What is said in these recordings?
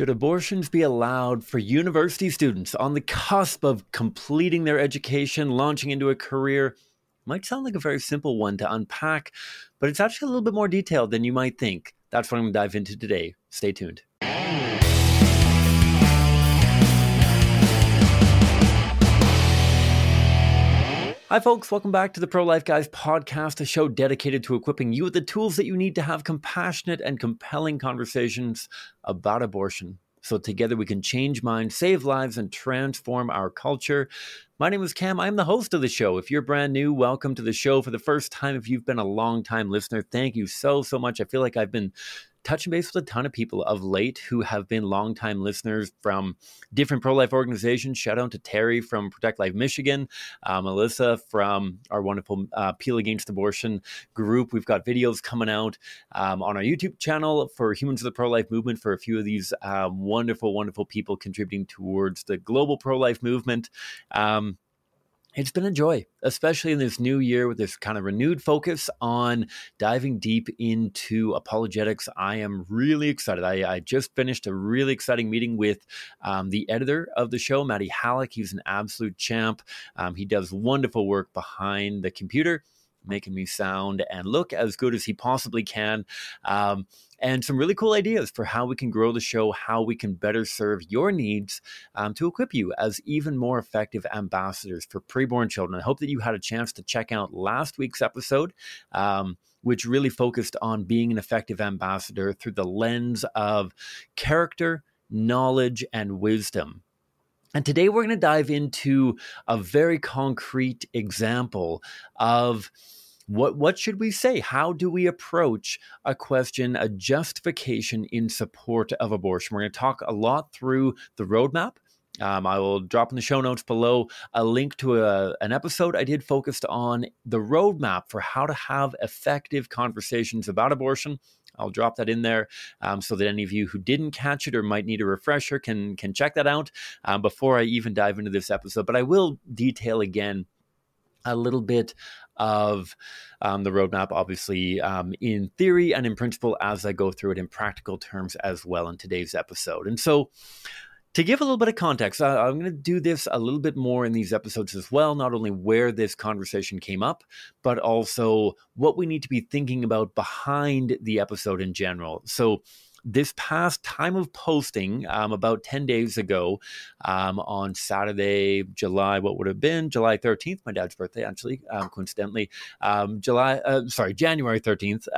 Should abortions be allowed for university students on the cusp of completing their education, launching into a career? Might sound like a very simple one to unpack, but it's actually a little bit more detailed than you might think. That's what I'm going to dive into today. Stay tuned. Hi, folks. Welcome back to the Pro Life Guys podcast, a show dedicated to equipping you with the tools that you need to have compassionate and compelling conversations about abortion. So, together we can change minds, save lives, and transform our culture. My name is Cam. I'm the host of the show. If you're brand new, welcome to the show for the first time. If you've been a long time listener, thank you so, so much. I feel like I've been touching base with a ton of people of late who have been longtime listeners from different pro life organizations. Shout out to Terry from Protect Life Michigan, uh, Melissa from our wonderful uh, Peel Against Abortion group. We've got videos coming out um, on our YouTube channel for Humans of the Pro Life Movement for a few of these um, wonderful, wonderful people contributing towards the global pro life movement. Um, it's been a joy, especially in this new year with this kind of renewed focus on diving deep into apologetics. I am really excited. I, I just finished a really exciting meeting with um, the editor of the show, Matty Halleck. He's an absolute champ. Um, he does wonderful work behind the computer making me sound and look as good as he possibly can. Um, and some really cool ideas for how we can grow the show, how we can better serve your needs um, to equip you as even more effective ambassadors for preborn children. I hope that you had a chance to check out last week's episode. Um, which really focused on being an effective ambassador through the lens of character, knowledge, and wisdom. And today we're going to dive into a very concrete example of what what should we say? How do we approach a question, a justification in support of abortion? We're going to talk a lot through the roadmap. Um, I will drop in the show notes below a link to a, an episode I did focused on the roadmap for how to have effective conversations about abortion. I'll drop that in there um, so that any of you who didn't catch it or might need a refresher can can check that out um, before I even dive into this episode. But I will detail again a little bit of um, the roadmap, obviously, um, in theory and in principle, as I go through it in practical terms as well in today's episode. And so, to give a little bit of context, I, am going to do this a little bit more in these episodes as well, not only where this conversation came up, but also what we need to be thinking about behind the episode in general. So, this past time of posting, um, about 10 days ago, um, on Saturday, July, what would have been July 13th, my dad's birthday, actually, um, coincidentally, um, July, uh, sorry, January 13th.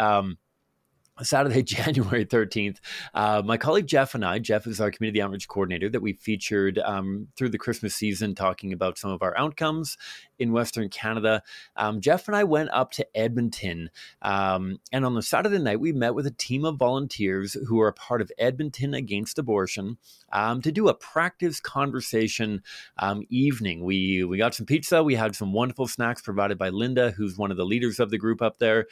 Um, Saturday, January 13th, uh, my colleague Jeff and I, Jeff is our community outreach coordinator that we featured um, through the Christmas season talking about some of our outcomes in Western Canada. Um, Jeff and I went up to Edmonton. Um, and on the Saturday night, we met with a team of volunteers who are a part of Edmonton Against Abortion um, to do a practice conversation um, evening. We, we got some pizza. We had some wonderful snacks provided by Linda, who's one of the leaders of the group up there.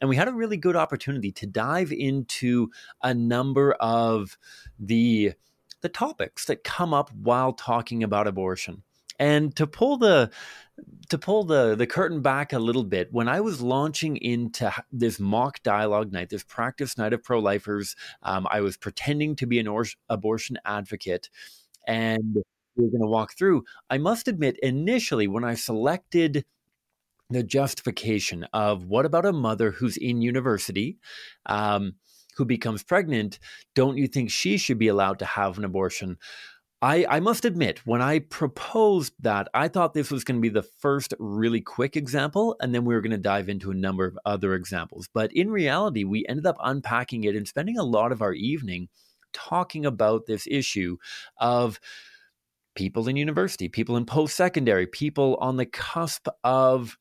And we had a really good opportunity to dive into a number of the the topics that come up while talking about abortion. And to pull the to pull the the curtain back a little bit when i was launching into this mock dialogue night this practice night of pro-lifers um, i was pretending to be an or- abortion advocate and we are going to walk through i must admit initially when i selected the justification of what about a mother who's in university um, who becomes pregnant don't you think she should be allowed to have an abortion I, I must admit, when I proposed that, I thought this was going to be the first really quick example, and then we were going to dive into a number of other examples. But in reality, we ended up unpacking it and spending a lot of our evening talking about this issue of people in university, people in post secondary, people on the cusp of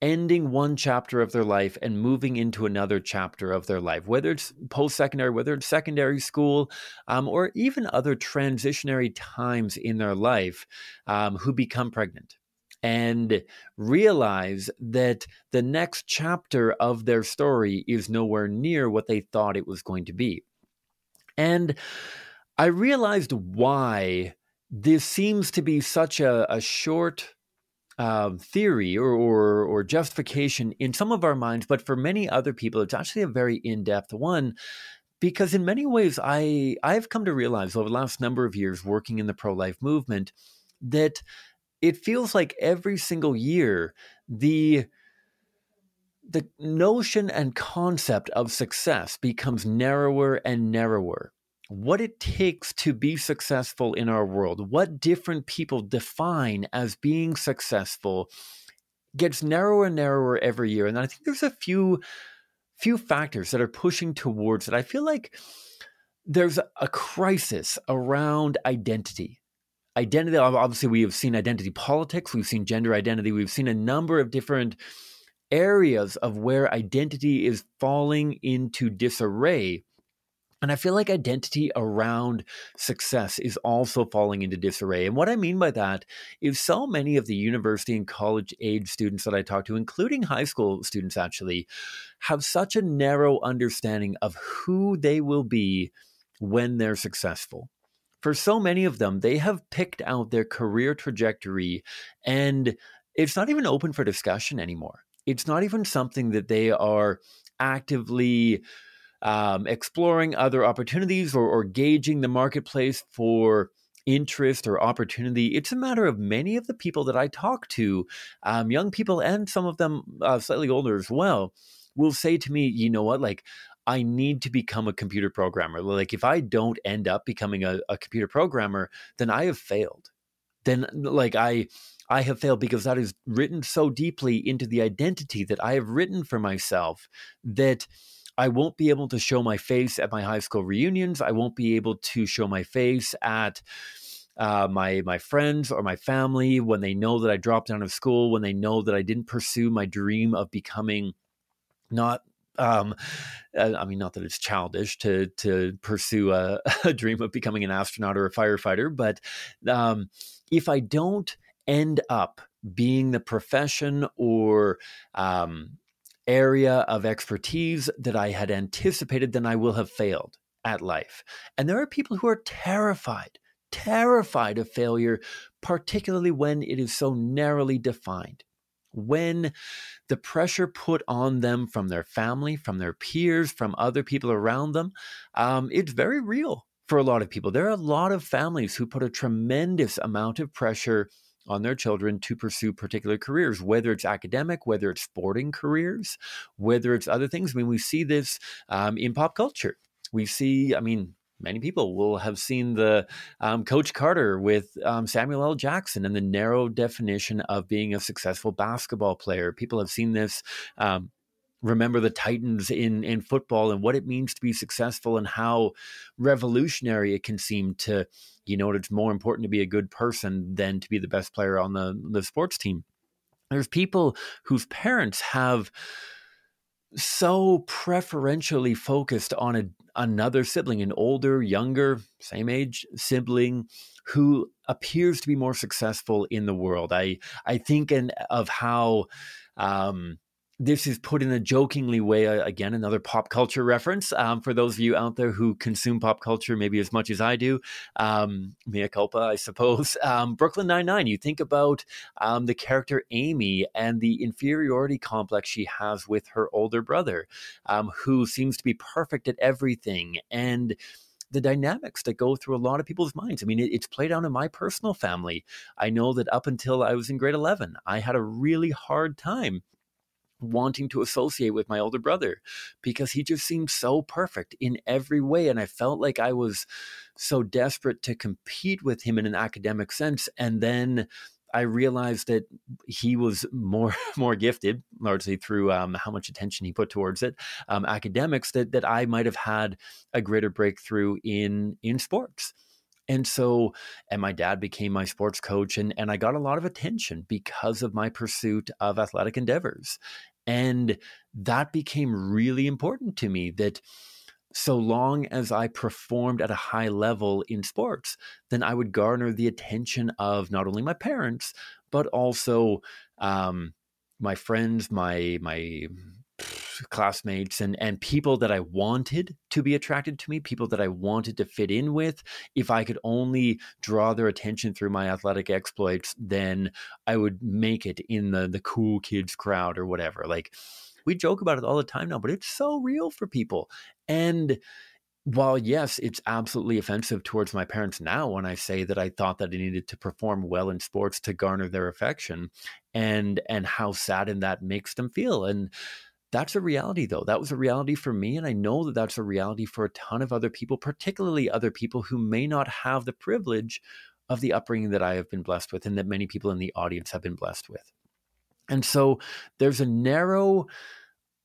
ending one chapter of their life and moving into another chapter of their life, whether it's post secondary, whether it's secondary school, um, or even other transitionary times in their life, um, who become pregnant and realize that the next chapter of their story is nowhere near what they thought it was going to be. And I realized why this seems to be such a, a short uh, theory or, or, or justification in some of our minds, but for many other people, it's actually a very in depth one because in many ways I I've come to realize over the last number of years working in the pro-life movement that it feels like every single year the the notion and concept of success becomes narrower and narrower. What it takes to be successful in our world, what different people define as being successful, gets narrower and narrower every year. And I think there's a few few factors that are pushing towards it. I feel like there's a crisis around identity. Identity, obviously, we have seen identity politics, we've seen gender identity, we've seen a number of different areas of where identity is falling into disarray. And I feel like identity around success is also falling into disarray. And what I mean by that is so many of the university and college age students that I talk to, including high school students actually, have such a narrow understanding of who they will be when they're successful. For so many of them, they have picked out their career trajectory and it's not even open for discussion anymore. It's not even something that they are actively um, exploring other opportunities or, or gauging the marketplace for interest or opportunity. It's a matter of many of the people that I talk to, um, young people and some of them uh, slightly older as well, will say to me, you know what, like, I need to become a computer programmer. Like, if I don't end up becoming a, a computer programmer, then I have failed. Then, like, I. I have failed because that is written so deeply into the identity that I have written for myself that I won't be able to show my face at my high school reunions. I won't be able to show my face at uh, my my friends or my family when they know that I dropped out of school, when they know that I didn't pursue my dream of becoming not um, uh, I mean, not that it's childish to to pursue a, a, dream of becoming an astronaut or a firefighter, but um, if I don't end up being the profession or um, area of expertise that I had anticipated, then I will have failed at life. And there are people who are terrified, terrified of failure, particularly when it is so narrowly defined. When the pressure put on them from their family, from their peers, from other people around them, um, it's very real for a lot of people. There are a lot of families who put a tremendous amount of pressure on their children to pursue particular careers, whether it's academic, whether it's sporting careers, whether it's other things. I mean, we see this um, in pop culture. We see, I mean, many people will have seen the um, Coach Carter with um, Samuel L. Jackson and the narrow definition of being a successful basketball player. People have seen this. Um, remember the Titans in in football and what it means to be successful and how revolutionary it can seem to you know it's more important to be a good person than to be the best player on the the sports team. There's people whose parents have so preferentially focused on a, another sibling, an older, younger, same age sibling who appears to be more successful in the world. I I think and of how um, this is put in a jokingly way. Uh, again, another pop culture reference um, for those of you out there who consume pop culture maybe as much as I do. Um, mea culpa, I suppose. Um, Brooklyn Nine Nine. You think about um, the character Amy and the inferiority complex she has with her older brother, um, who seems to be perfect at everything, and the dynamics that go through a lot of people's minds. I mean, it, it's played out in my personal family. I know that up until I was in grade 11, I had a really hard time wanting to associate with my older brother because he just seemed so perfect in every way. And I felt like I was so desperate to compete with him in an academic sense. And then I realized that he was more more gifted, largely through um, how much attention he put towards it, um, academics. That that I might have had a greater breakthrough in in sports. And so, and my dad became my sports coach, and, and I got a lot of attention because of my pursuit of athletic endeavors. And that became really important to me that so long as I performed at a high level in sports, then I would garner the attention of not only my parents, but also um, my friends, my, my, classmates and and people that I wanted to be attracted to me, people that I wanted to fit in with. If I could only draw their attention through my athletic exploits, then I would make it in the the cool kids crowd or whatever. Like we joke about it all the time now, but it's so real for people. And while yes, it's absolutely offensive towards my parents now when I say that I thought that I needed to perform well in sports to garner their affection and and how saddened that makes them feel. And that's a reality though. That was a reality for me and I know that that's a reality for a ton of other people, particularly other people who may not have the privilege of the upbringing that I have been blessed with and that many people in the audience have been blessed with. And so there's a narrow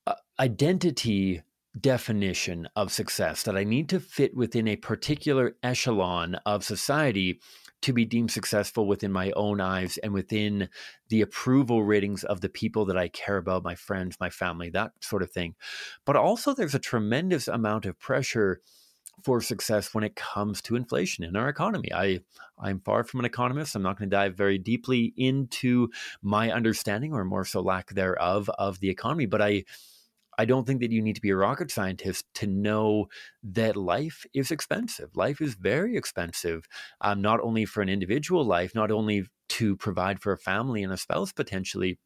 uh, identity definition of success that I need to fit within a particular echelon of society to be deemed successful within my own eyes and within the approval ratings of the people that I care about, my friends, my family, that sort of thing. But also, there's a tremendous amount of pressure for success when it comes to inflation in our economy. I I'm far from an economist. I'm not going to dive very deeply into my understanding or more so lack thereof of the economy, but I I don't think that you need to be a rocket scientist to know that life is expensive. Life is very expensive, um, not only for an individual life, not only to provide for a family and a spouse potentially,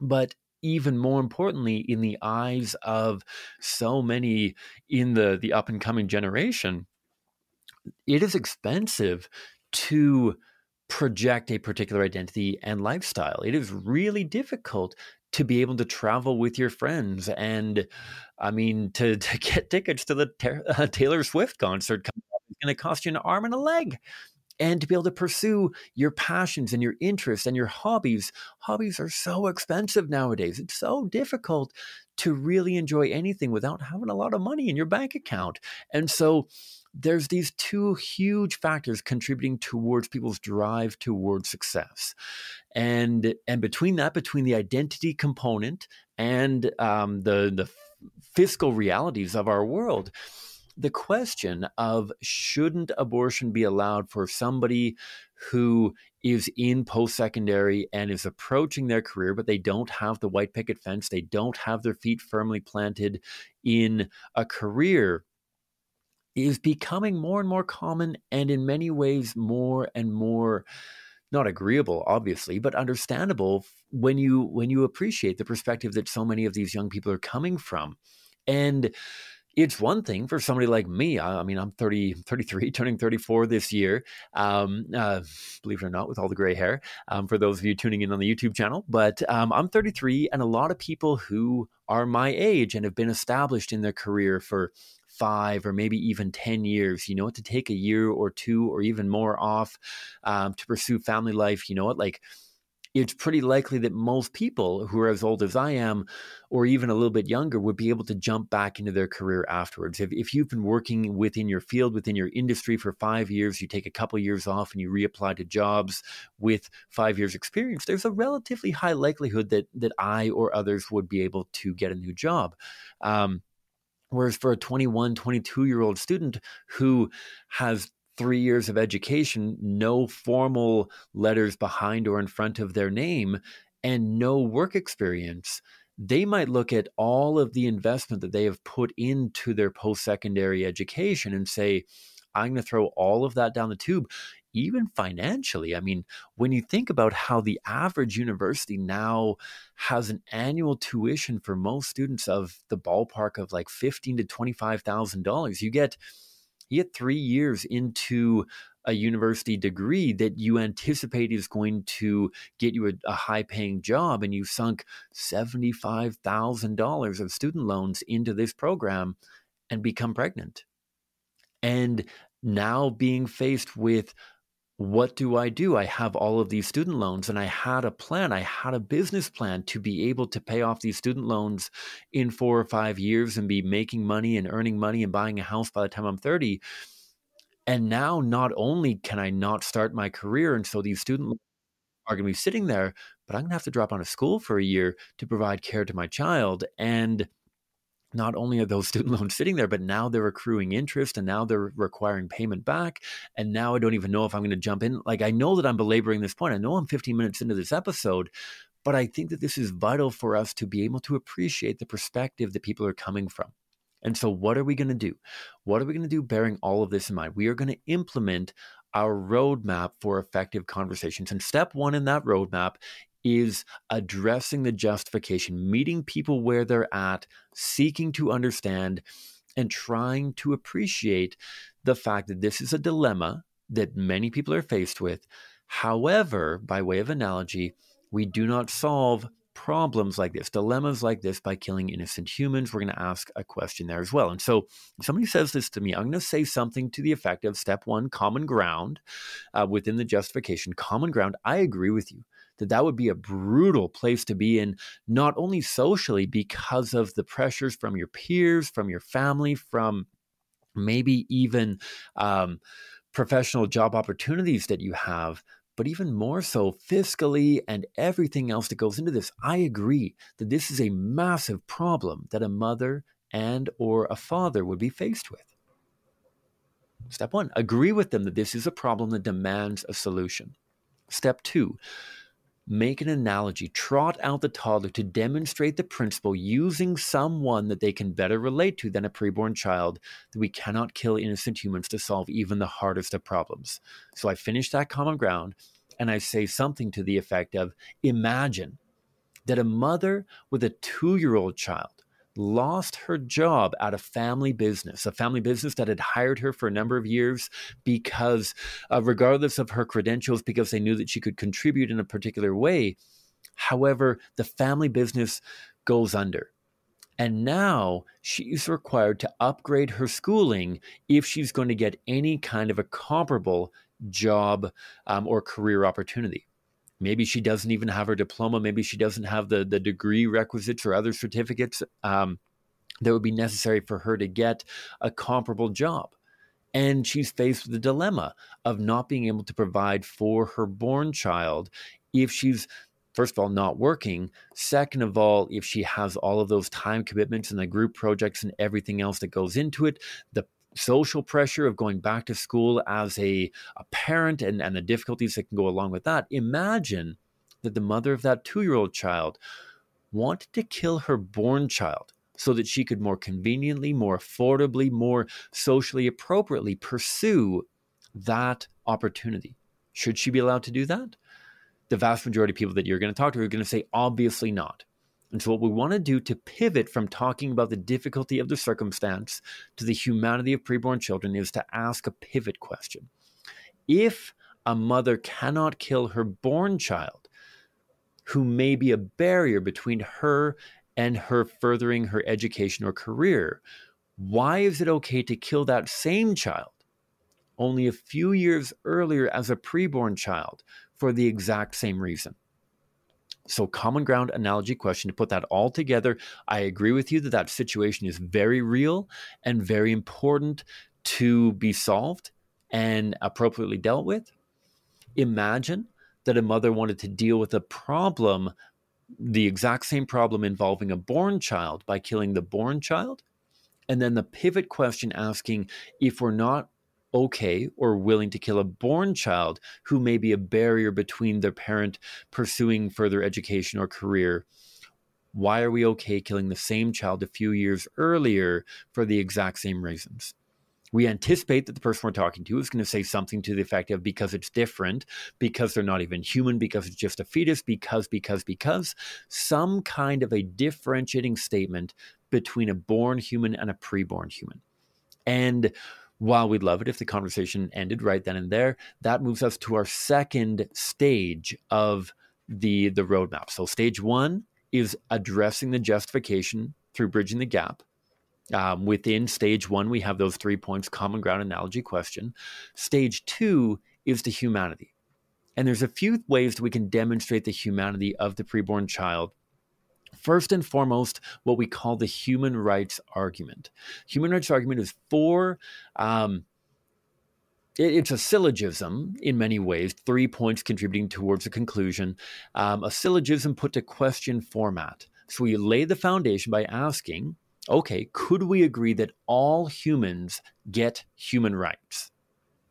but even more importantly, in the eyes of so many in the the up and coming generation, it is expensive to project a particular identity and lifestyle. It is really difficult to be able to travel with your friends and i mean to, to get tickets to the uh, taylor swift concert is going to cost you an arm and a leg. And to be able to pursue your passions and your interests and your hobbies. Hobbies are so expensive nowadays. It's so difficult to really enjoy anything without having a lot of money in your bank account. And so there's these two huge factors contributing towards people's drive towards success and and between that between the identity component and um, the the fiscal realities of our world the question of shouldn't abortion be allowed for somebody who is in post secondary and is approaching their career, but they don't have the white picket fence, they don't have their feet firmly planted in a career is becoming more and more common and in many ways more and more not agreeable obviously but understandable when you when you appreciate the perspective that so many of these young people are coming from and it's one thing for somebody like me. I, I, mean, I'm 30, 33, turning 34 this year. Um, uh, believe it or not, with all the gray hair, um, for those of you tuning in on the YouTube channel. But um, I'm 33, and a lot of people who are my age and have been established in their career for five or maybe even 10 years, you know what, to take a year or two or even more off um, to pursue family life, you know what, like it's pretty likely that most people who are as old as I am, or even a little bit younger, would be able to jump back into their career afterwards. If, if you've been working within your field, within your industry for five years, you take a couple years off and you reapply to jobs with five years experience, there's a relatively high likelihood that, that I or others would be able to get a new job. Um, Whereas for a 21, 22 year old student who has three years of education, no formal letters behind or in front of their name, and no work experience, they might look at all of the investment that they have put into their post secondary education and say, I'm going to throw all of that down the tube even financially. I mean, when you think about how the average university now has an annual tuition for most students of the ballpark of like fifteen to twenty five thousand dollars, you get you get three years into a university degree that you anticipate is going to get you a, a high paying job and you sunk $75,000 of student loans into this program and become pregnant. And now being faced with what do I do? I have all of these student loans and I had a plan. I had a business plan to be able to pay off these student loans in four or five years and be making money and earning money and buying a house by the time I'm 30. And now, not only can I not start my career, and so these student loans are going to be sitting there, but I'm going to have to drop out of school for a year to provide care to my child. And not only are those student loans sitting there, but now they're accruing interest and now they're requiring payment back. And now I don't even know if I'm going to jump in. Like, I know that I'm belaboring this point. I know I'm 15 minutes into this episode, but I think that this is vital for us to be able to appreciate the perspective that people are coming from. And so, what are we going to do? What are we going to do bearing all of this in mind? We are going to implement our roadmap for effective conversations. And step one in that roadmap is addressing the justification, meeting people where they're at, seeking to understand, and trying to appreciate the fact that this is a dilemma that many people are faced with. However, by way of analogy, we do not solve problems like this, dilemmas like this by killing innocent humans. We're going to ask a question there as well. And so, if somebody says this to me, I'm going to say something to the effect of step one, common ground uh, within the justification. Common ground, I agree with you that that would be a brutal place to be in, not only socially, because of the pressures from your peers, from your family, from maybe even um, professional job opportunities that you have, but even more so fiscally and everything else that goes into this. I agree that this is a massive problem that a mother and or a father would be faced with. Step 1, agree with them that this is a problem that demands a solution. Step 2, make an analogy, trot out the toddler to demonstrate the principle using someone that they can better relate to than a preborn child that we cannot kill innocent humans to solve even the hardest of problems. So I finish that common ground and I say something to the effect of imagine that a mother with a two year old child lost her job at a family business, a family business that had hired her for a number of years because, uh, regardless of her credentials, because they knew that she could contribute in a particular way. However, the family business goes under. And now she's required to upgrade her schooling if she's going to get any kind of a comparable job um, or career opportunity. Maybe she doesn't even have her diploma. Maybe she doesn't have the, the degree requisites or other certificates um, that would be necessary for her to get a comparable job. And she's faced with the dilemma of not being able to provide for her born child if she's first of all, not working. Second of all, if she has all of those time commitments and the group projects and everything else that goes into it, the social pressure of going back to school as a, a parent and, and the difficulties that can go along with that. Imagine that the mother of that two year old child wanted to kill her born child so that she could more conveniently, more affordably, more socially appropriately pursue that opportunity. Should she be allowed to do that? The vast majority of people that you're going to talk to are going to say, obviously not. And so, what we want to do to pivot from talking about the difficulty of the circumstance to the humanity of preborn children is to ask a pivot question. If a mother cannot kill her born child, who may be a barrier between her and her furthering her education or career, why is it okay to kill that same child only a few years earlier as a preborn child for the exact same reason? So, common ground analogy question to put that all together. I agree with you that that situation is very real and very important to be solved and appropriately dealt with. Imagine that a mother wanted to deal with a problem, the exact same problem involving a born child by killing the born child. And then the pivot question asking if we're not okay or willing to kill a born child who may be a barrier between their parent pursuing further education or career. Why are we okay killing the same child a few years earlier for the exact same reasons? We anticipate that the person we're talking to is going to say something to the effect of because it's different, because they're not even human, because it's just a fetus, because, because, because, some kind of a differentiating statement between a born human and a preborn human. And while we'd love it if the conversation ended right then and there, that moves us to our second stage of the the roadmap. So stage one is addressing the justification through bridging the gap. Um, within stage one, we have those three points: common ground, analogy, question. Stage two is the humanity, and there's a few ways that we can demonstrate the humanity of the preborn child First and foremost, what we call the human rights argument. Human rights argument is four. Um, it's a syllogism in many ways, three points contributing towards a conclusion. Um, a syllogism put to question format. So we lay the foundation by asking, okay, could we agree that all humans get human rights?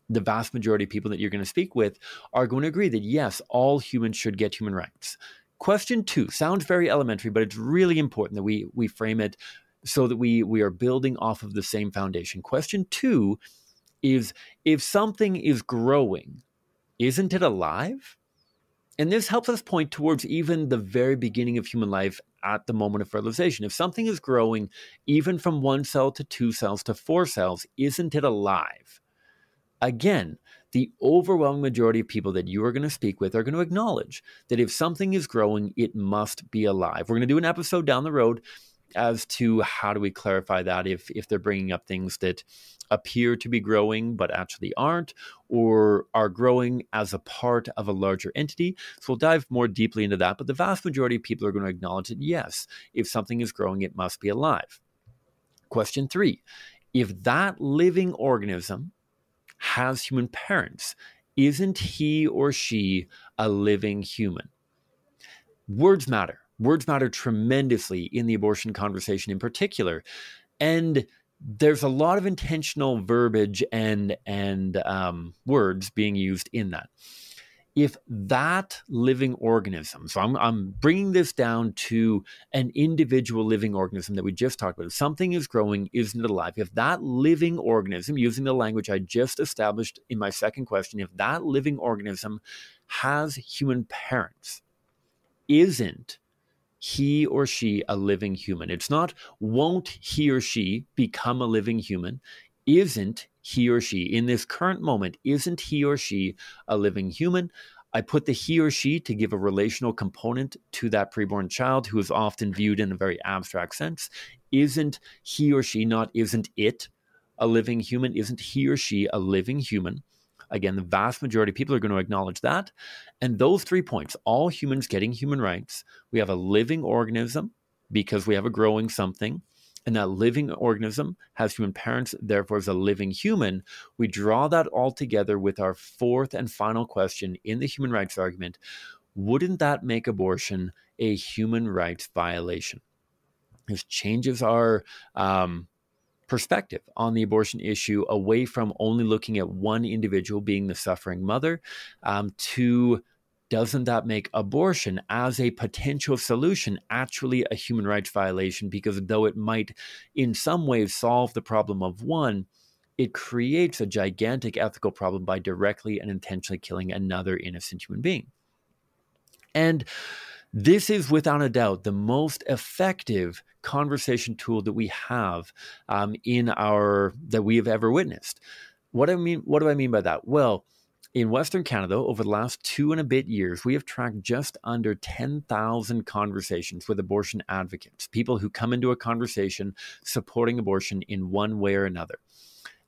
The vast majority of people that you're going to speak with are going to agree that yes, all humans should get human rights. Question two sounds very elementary, but it's really important that we we frame it so that we we are building off of the same foundation. Question two is if something is growing, isn't it alive? And this helps us point towards even the very beginning of human life at the moment of fertilization. If something is growing even from one cell to two cells to four cells, isn't it alive? Again, the overwhelming majority of people that you are going to speak with are going to acknowledge that if something is growing, it must be alive. We're going to do an episode down the road as to how do we clarify that if if they're bringing up things that appear to be growing but actually aren't or are growing as a part of a larger entity so we'll dive more deeply into that but the vast majority of people are going to acknowledge that yes if something is growing it must be alive question 3 if that living organism has human parents, isn't he or she a living human? Words matter. Words matter tremendously in the abortion conversation in particular. And there's a lot of intentional verbiage and and um, words being used in that if that living organism, so I'm, I'm bringing this down to an individual living organism that we just talked about, if something is growing, isn't it alive? If that living organism, using the language I just established in my second question, if that living organism has human parents, isn't he or she a living human? It's not won't he or she become a living human? Isn't he or she. In this current moment isn't he or she a living human? I put the he or she to give a relational component to that preborn child who is often viewed in a very abstract sense. Isn't he or she not isn't it a living human? Isn't he or she a living human? Again the vast majority of people are going to acknowledge that. And those three points all humans getting human rights we have a living organism because we have a growing something and that living organism has human parents, therefore is a living human, we draw that all together with our fourth and final question in the human rights argument wouldn't that make abortion a human rights violation? This changes our um, perspective on the abortion issue away from only looking at one individual being the suffering mother um, to doesn't that make abortion as a potential solution actually a human rights violation? Because though it might in some ways solve the problem of one, it creates a gigantic ethical problem by directly and intentionally killing another innocent human being. And this is without a doubt the most effective conversation tool that we have um, in our that we have ever witnessed. What I mean, what do I mean by that? Well, in Western Canada, over the last two and a bit years, we have tracked just under 10,000 conversations with abortion advocates, people who come into a conversation supporting abortion in one way or another.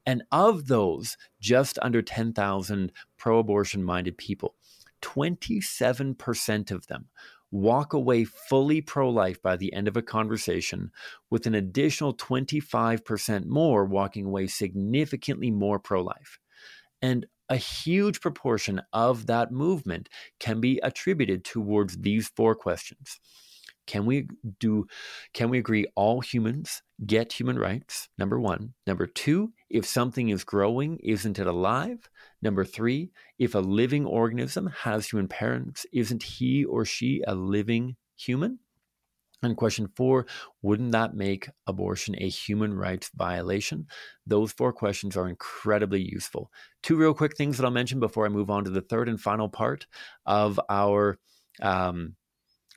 And of those, just under 10,000 pro abortion minded people, 27% of them walk away fully pro life by the end of a conversation, with an additional 25% more walking away significantly more pro life. And a huge proportion of that movement can be attributed towards these four questions. Can we do can we agree all humans get human rights? Number 1. Number 2, if something is growing, isn't it alive? Number 3, if a living organism has human parents, isn't he or she a living human? And question four, wouldn't that make abortion a human rights violation? Those four questions are incredibly useful. Two real quick things that I'll mention before I move on to the third and final part of our um,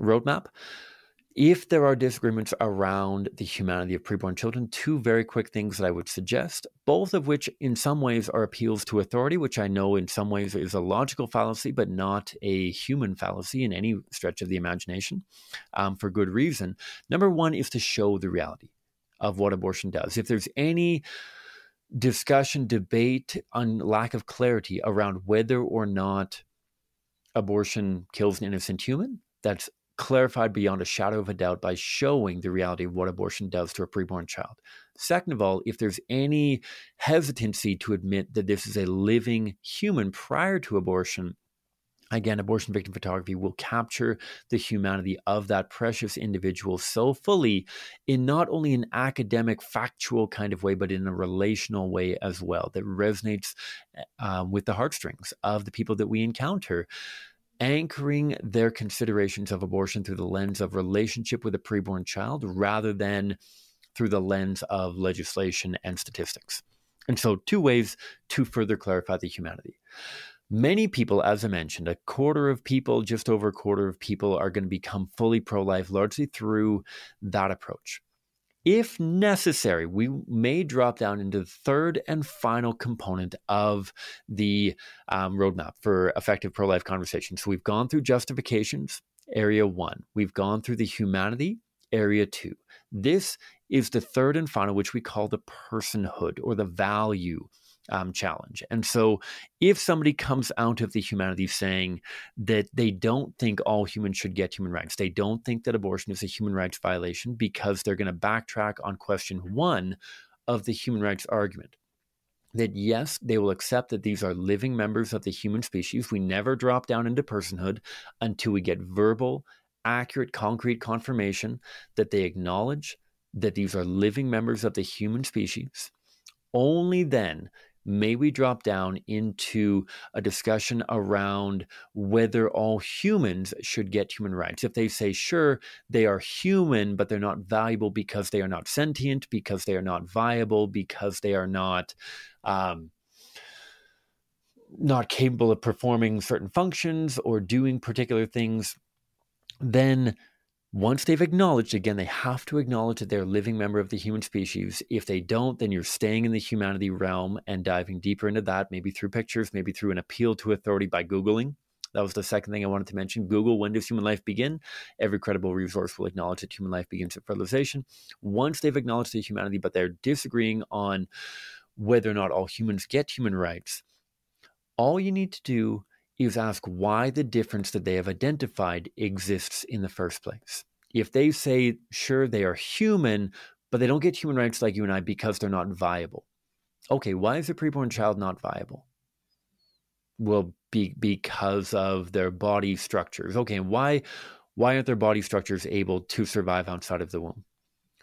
roadmap. If there are disagreements around the humanity of preborn children, two very quick things that I would suggest, both of which in some ways are appeals to authority, which I know in some ways is a logical fallacy, but not a human fallacy in any stretch of the imagination um, for good reason. Number one is to show the reality of what abortion does. If there's any discussion, debate, on lack of clarity around whether or not abortion kills an innocent human, that's clarified beyond a shadow of a doubt by showing the reality of what abortion does to a preborn child. Second of all, if there's any hesitancy to admit that this is a living human prior to abortion, again, abortion victim photography will capture the humanity of that precious individual so fully in not only an academic, factual kind of way, but in a relational way as well that resonates uh, with the heartstrings of the people that we encounter anchoring their considerations of abortion through the lens of relationship with a preborn child rather than through the lens of legislation and statistics. And so, two ways to further clarify the humanity. Many people, as I mentioned, a quarter of people, just over a quarter of people, are going to become fully pro life largely through that approach. If necessary, we may drop down into the third and final component of the um, roadmap for effective pro life conversation. So we've gone through justifications, area one, we've gone through the humanity, area two. This is the third and final, which we call the personhood or the value um, challenge. And so, if somebody comes out of the humanities saying that they don't think all humans should get human rights, they don't think that abortion is a human rights violation because they're going to backtrack on question one of the human rights argument. That yes, they will accept that these are living members of the human species. We never drop down into personhood until we get verbal, accurate, concrete confirmation that they acknowledge that these are living members of the human species. Only then may we drop down into a discussion around whether all humans should get human rights. If they say, sure, they are human, but they're not valuable because they are not sentient, because they are not viable, because they are not. Um, not capable of performing certain functions or doing particular things, then once they've acknowledged, again, they have to acknowledge that they're a living member of the human species. If they don't, then you're staying in the humanity realm and diving deeper into that, maybe through pictures, maybe through an appeal to authority by Googling. That was the second thing I wanted to mention. Google, when does human life begin? Every credible resource will acknowledge that human life begins at fertilization. Once they've acknowledged the humanity, but they're disagreeing on whether or not all humans get human rights, all you need to do is ask why the difference that they have identified exists in the first place. If they say, sure, they are human, but they don't get human rights like you and I because they're not viable. Okay, why is a preborn child not viable? Well, be, because of their body structures. Okay, why why aren't their body structures able to survive outside of the womb?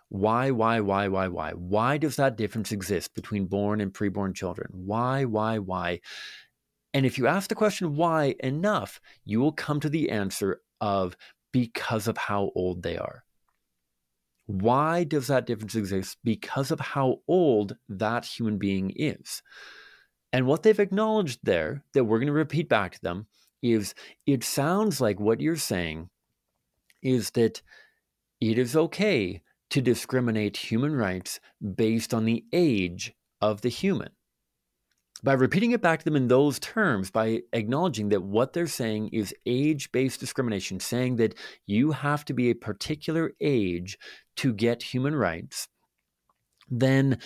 Why, why, why, why, why? Why does that difference exist between born and preborn children? Why, why, why? And if you ask the question why enough, you will come to the answer of because of how old they are. Why does that difference exist? Because of how old that human being is. And what they've acknowledged there, that we're going to repeat back to them, is it sounds like what you're saying is that it is okay to discriminate human rights based on the age of the human by repeating it back to them in those terms, by acknowledging that what they're saying is age based discrimination, saying that you have to be a particular age to get human rights, then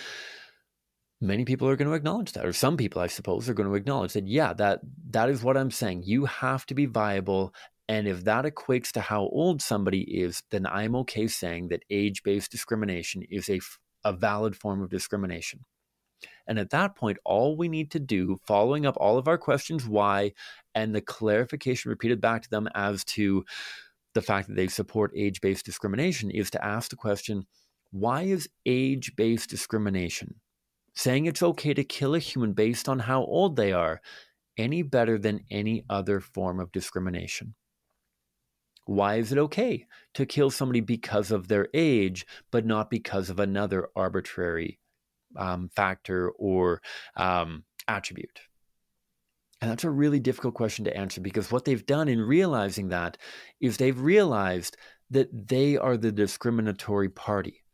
many people are going to acknowledge that or some people i suppose are going to acknowledge that yeah that that is what i'm saying. You have to be viable and if that equates to how old somebody is then i'm okay saying that age-based discrimination is a, a valid form of discrimination and at that point, all we need to do, following up all of our questions why and the clarification repeated back to them as to the fact that they support age based discrimination, is to ask the question why is age based discrimination, saying it's okay to kill a human based on how old they are, any better than any other form of discrimination? Why is it okay to kill somebody because of their age, but not because of another arbitrary um, factor or um, attribute? And that's a really difficult question to answer because what they've done in realizing that is they've realized that they are the discriminatory party,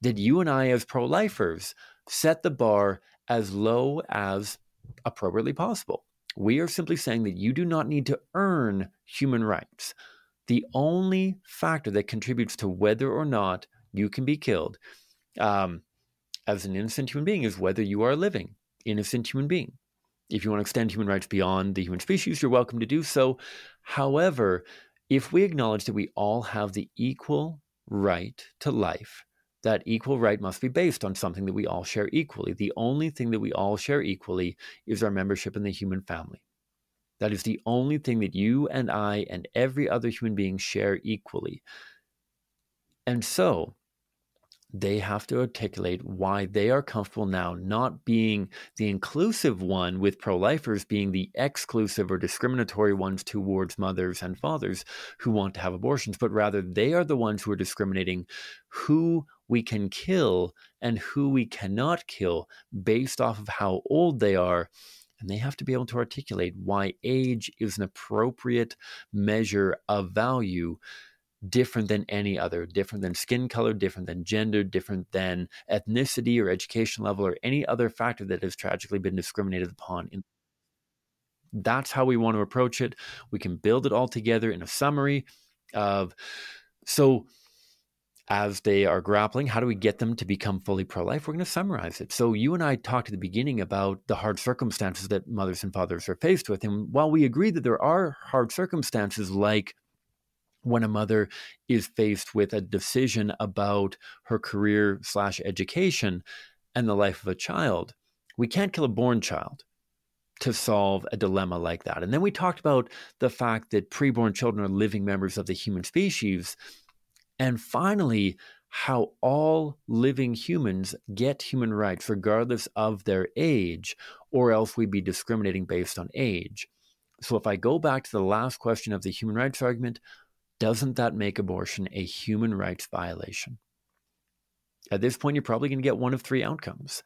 that you and I, as pro lifers, set the bar as low as appropriately possible. We are simply saying that you do not need to earn human rights. The only factor that contributes to whether or not you can be killed um, as an innocent human being is whether you are a living, innocent human being. If you want to extend human rights beyond the human species, you're welcome to do so. However, if we acknowledge that we all have the equal right to life, that equal right must be based on something that we all share equally. The only thing that we all share equally is our membership in the human family. That is the only thing that you and I and every other human being share equally. And so, they have to articulate why they are comfortable now not being the inclusive one, with pro lifers being the exclusive or discriminatory ones towards mothers and fathers who want to have abortions, but rather they are the ones who are discriminating who we can kill and who we cannot kill based off of how old they are. and they have to be able to articulate why age is an appropriate measure of value different than any other, different than skin color, different than gender, different than ethnicity or education level or any other factor that has tragically been discriminated upon. That's how we want to approach it. We can build it all together in a summary of so as they are grappling, how do we get them to become fully pro life? We're going to summarize it. So, you and I talked at the beginning about the hard circumstances that mothers and fathers are faced with. And while we agree that there are hard circumstances, like when a mother is faced with a decision about her career slash education and the life of a child, we can't kill a born child to solve a dilemma like that. And then we talked about the fact that preborn children are living members of the human species. And finally, how all living humans get human rights regardless of their age, or else we'd be discriminating based on age. So if I go back to the last question of the human rights argument, doesn't that make abortion a human rights violation? At this point, you're probably going to get one of three outcomes.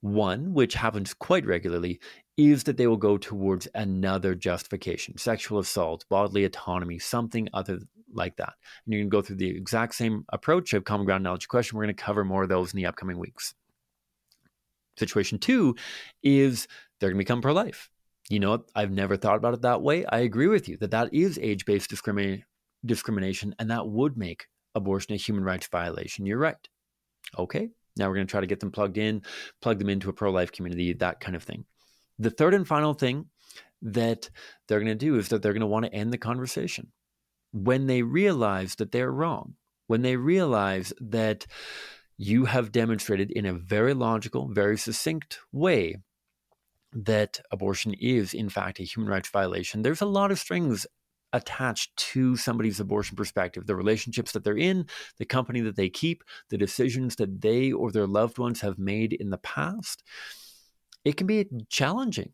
One, which happens quite regularly, is that they will go towards another justification sexual assault, bodily autonomy, something other like that. And you're going to go through the exact same approach of common ground knowledge question. We're going to cover more of those in the upcoming weeks. Situation two is they're going to become pro life. You know, I've never thought about it that way. I agree with you that that is age based discrimination discrimination, and that would make abortion a human rights violation. You're right. Okay, now we're going to try to get them plugged in, plug them into a pro life community, that kind of thing. The third and final thing that they're going to do is that they're going to want to end the conversation when they realize that they're wrong, when they realize that you have demonstrated in a very logical, very succinct way that abortion is, in fact, a human rights violation. There's a lot of strings attached to somebody's abortion perspective the relationships that they're in, the company that they keep, the decisions that they or their loved ones have made in the past. It can be challenging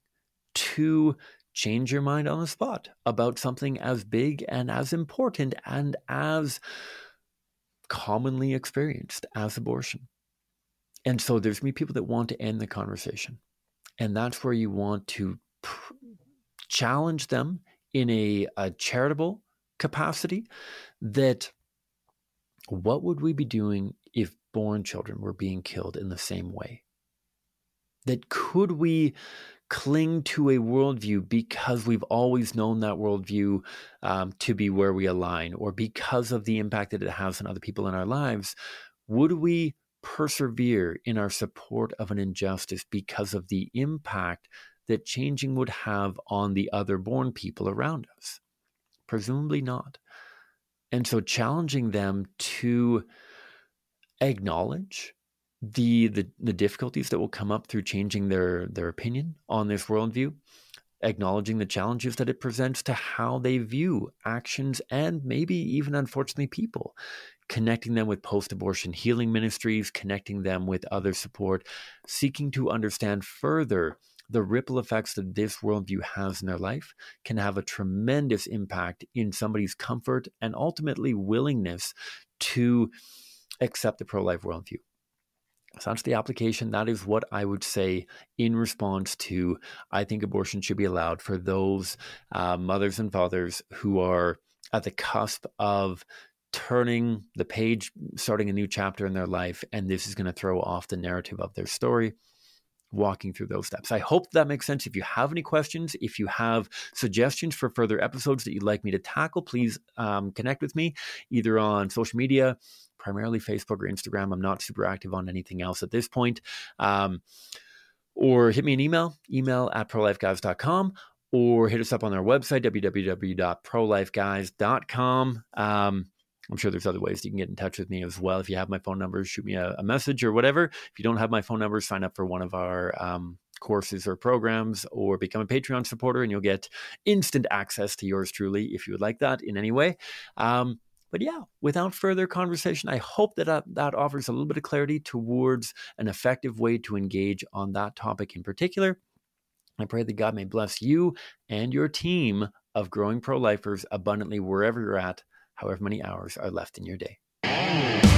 to change your mind on the spot about something as big and as important and as commonly experienced as abortion. And so there's going to be people that want to end the conversation. And that's where you want to pr- challenge them in a, a charitable capacity that what would we be doing if born children were being killed in the same way? That could we cling to a worldview because we've always known that worldview um, to be where we align, or because of the impact that it has on other people in our lives? Would we persevere in our support of an injustice because of the impact that changing would have on the other born people around us? Presumably not. And so challenging them to acknowledge the, the, the difficulties that will come up through changing their, their opinion on this worldview, acknowledging the challenges that it presents to how they view actions and maybe even, unfortunately, people, connecting them with post abortion healing ministries, connecting them with other support, seeking to understand further the ripple effects that this worldview has in their life can have a tremendous impact in somebody's comfort and ultimately willingness to accept the pro life worldview. So that's the application. That is what I would say in response to I think abortion should be allowed for those uh, mothers and fathers who are at the cusp of turning the page, starting a new chapter in their life, and this is going to throw off the narrative of their story walking through those steps. I hope that makes sense. If you have any questions, if you have suggestions for further episodes that you'd like me to tackle, please um, connect with me either on social media, primarily Facebook or Instagram. I'm not super active on anything else at this point. Um, or hit me an email, email at prolifeguys.com, or hit us up on our website, www.prolifeguys.com. Um, I'm sure there's other ways you can get in touch with me as well. If you have my phone number, shoot me a, a message or whatever. If you don't have my phone number, sign up for one of our um, courses or programs or become a Patreon supporter and you'll get instant access to yours truly if you would like that in any way. Um, but yeah, without further conversation, I hope that uh, that offers a little bit of clarity towards an effective way to engage on that topic in particular. I pray that God may bless you and your team of growing pro lifers abundantly wherever you're at however many hours are left in your day.